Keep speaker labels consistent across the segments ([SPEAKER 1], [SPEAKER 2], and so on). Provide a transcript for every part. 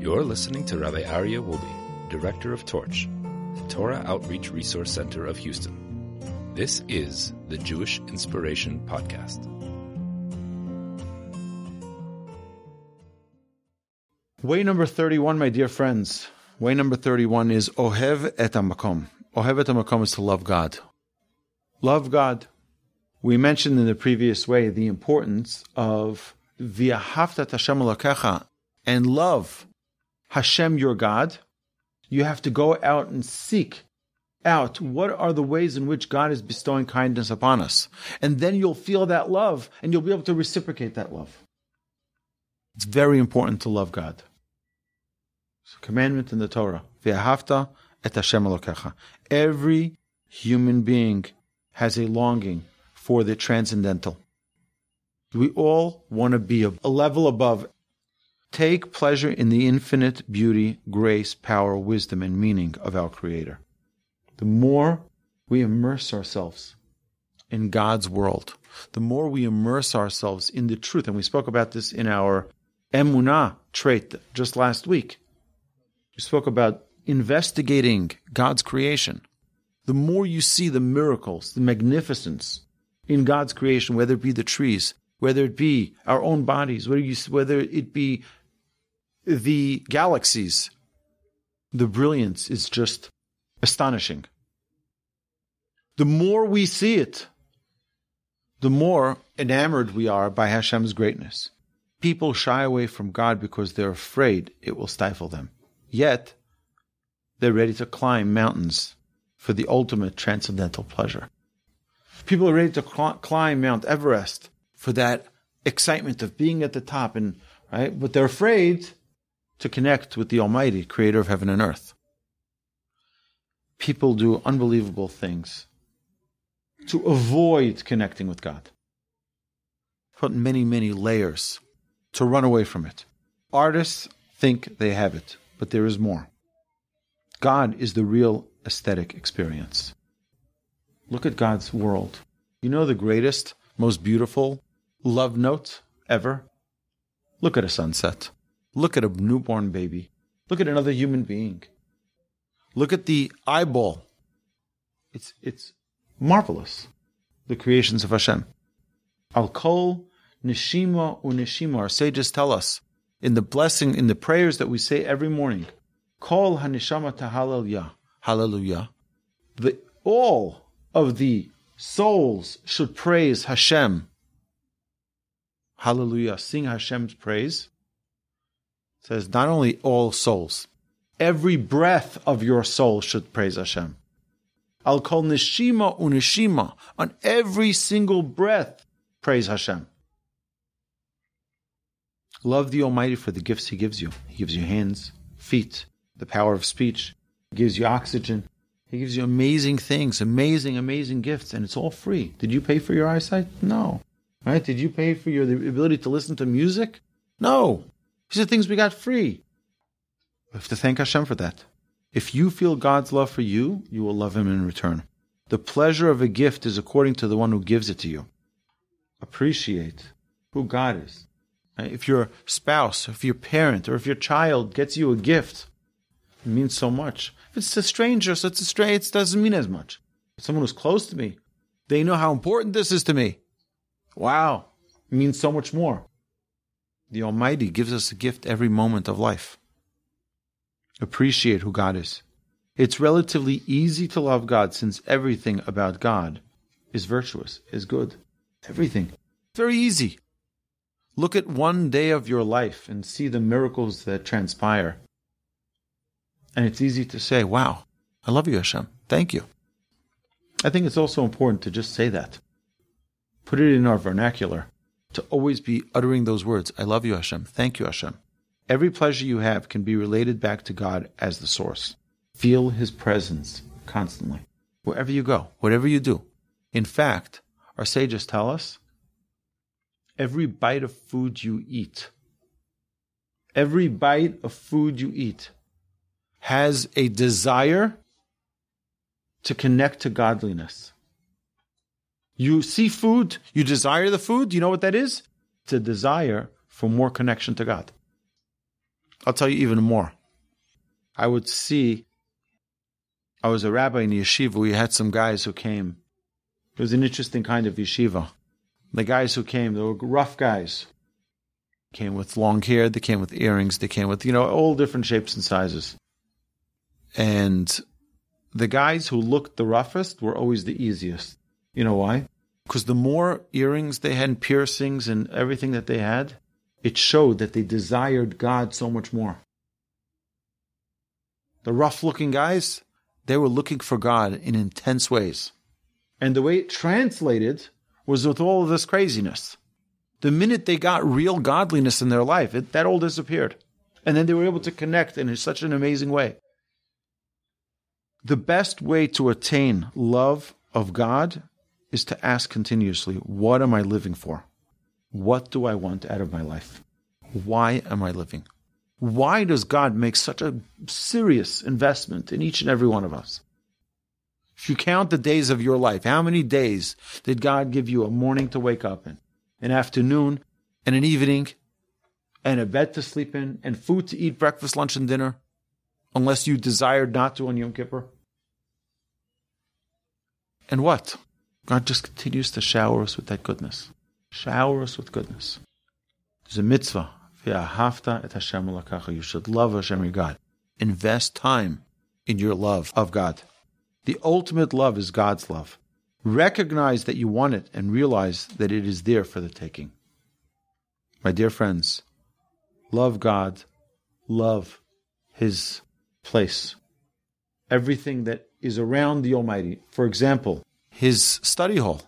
[SPEAKER 1] You're listening to Rabbi Aryeh Wolbe, Director of Torch, the Torah Outreach Resource Center of Houston. This is the Jewish Inspiration Podcast.
[SPEAKER 2] Way number 31, my dear friends. Way number 31 is Ohev et Amakom. Ohev et Amakom is to love God. Love God. We mentioned in the previous way the importance of V'ahavta Elokecha and love Hashem your God. You have to go out and seek out what are the ways in which God is bestowing kindness upon us. And then you'll feel that love and you'll be able to reciprocate that love. It's very important to love God. It's a commandment in the Torah. Et Hashem. Every human being has a longing for the transcendental. We all want to be a level above. Take pleasure in the infinite beauty, grace, power, wisdom, and meaning of our Creator. The more we immerse ourselves in God's world, the more we immerse ourselves in the truth, and we spoke about this in our emunah trait just last week. We spoke about investigating God's creation. The more you see the miracles, the magnificence in God's creation, whether it be the trees, whether it be our own bodies, whether, you, whether it be the galaxies, the brilliance is just astonishing. The more we see it, the more enamored we are by Hashem's greatness. People shy away from God because they're afraid it will stifle them. Yet, they're ready to climb mountains for the ultimate transcendental pleasure. People are ready to cl- climb Mount Everest for that excitement of being at the top and right but they're afraid to connect with the almighty creator of heaven and earth. People do unbelievable things to avoid connecting with god. Put many many layers to run away from it. Artists think they have it but there is more. God is the real aesthetic experience. Look at god's world. You know the greatest most beautiful love note ever? Look at a sunset. Look at a newborn baby. Look at another human being. Look at the eyeball. It's it's marvelous. The creations of Hashem. Al kol nishima unishima. Our sages tell us in the blessing, in the prayers that we say every morning. Kol hanishama hallelujah. Hallelujah. The all of the souls should praise Hashem Hallelujah, sing Hashem's praise. Says not only all souls, every breath of your soul should praise Hashem. Al kol nishima unishima, on every single breath, praise Hashem. Love the Almighty for the gifts He gives you. He gives you hands, feet, the power of speech. He gives you oxygen. He gives you amazing things, amazing, amazing gifts, and it's all free. Did you pay for your eyesight? No. Right? Did you pay for your the ability to listen to music? No. These are things we got free. We have to thank Hashem for that. If you feel God's love for you, you will love Him in return. The pleasure of a gift is according to the one who gives it to you. Appreciate who God is. If your spouse, if your parent, or if your child gets you a gift, it means so much. If it's a stranger, so it's a stray, it doesn't mean as much. If someone who's close to me, they know how important this is to me. Wow, it means so much more. The Almighty gives us a gift every moment of life. Appreciate who God is. It's relatively easy to love God since everything about God is virtuous, is good. Everything. Very easy. Look at one day of your life and see the miracles that transpire. And it's easy to say, wow, I love you, Hashem. Thank you. I think it's also important to just say that put it in our vernacular, to always be uttering those words I love you, Hashem. Thank you, Hashem. Every pleasure you have can be related back to God as the source. Feel His presence constantly, wherever you go, whatever you do. In fact, our sages tell us every bite of food you eat, every bite of food you eat has a desire to connect to godliness. You see food, you desire the food. You know what that is? It's a desire for more connection to God. I'll tell you even more. I would see, I was a rabbi in yeshiva. We had some guys who came. It was an interesting kind of yeshiva. The guys who came, they were rough guys. Came with long hair, they came with earrings, they came with, you know, all different shapes and sizes. And the guys who looked the roughest were always the easiest. You know why? Because the more earrings they had and piercings and everything that they had, it showed that they desired God so much more. The rough looking guys, they were looking for God in intense ways. And the way it translated was with all of this craziness. The minute they got real godliness in their life, it, that all disappeared. And then they were able to connect in such an amazing way. The best way to attain love of God is to ask continuously, What am I living for? What do I want out of my life? Why am I living? Why does God make such a serious investment in each and every one of us? If you count the days of your life, how many days did God give you a morning to wake up in, an afternoon, and an evening, and a bed to sleep in, and food to eat breakfast, lunch, and dinner? Unless you desired not to on Yom Kippur? And what? God just continues to shower us with that goodness. Shower us with goodness. There's a mitzvah. You should love Hashem your God. Invest time in your love of God. The ultimate love is God's love. Recognize that you want it and realize that it is there for the taking. My dear friends, love God, love His place. Everything that is around the Almighty. For example, His study hall.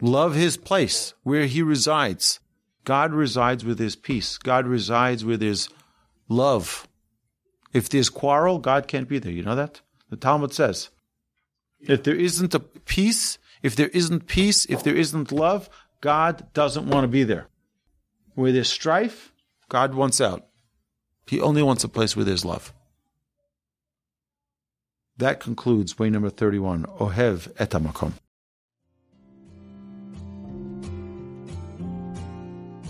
[SPEAKER 2] Love His place where He resides. God resides with His peace. God resides with His love. If there's quarrel, God can't be there. You know that? The Talmud says, if there isn't a peace, if there isn't peace, if there isn't love, God doesn't want to be there. Where there's strife, God wants out. He only wants a place where there's love. That concludes way number 31, Ohev et